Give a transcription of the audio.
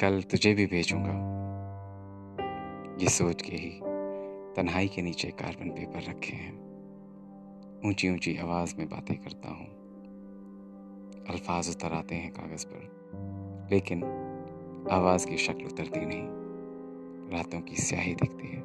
कल तुझे भी भेजूँगा। ये सोच के ही तन्हाई के नीचे कार्बन पेपर रखे हैं। ऊँची ऊँची आवाज़ में बातें करता हूँ। अल्फाज उतर आते हैं कागज़ पर, लेकिन आवाज़ की शक्ल उतरती नहीं। रातों की स्याही दिखती है।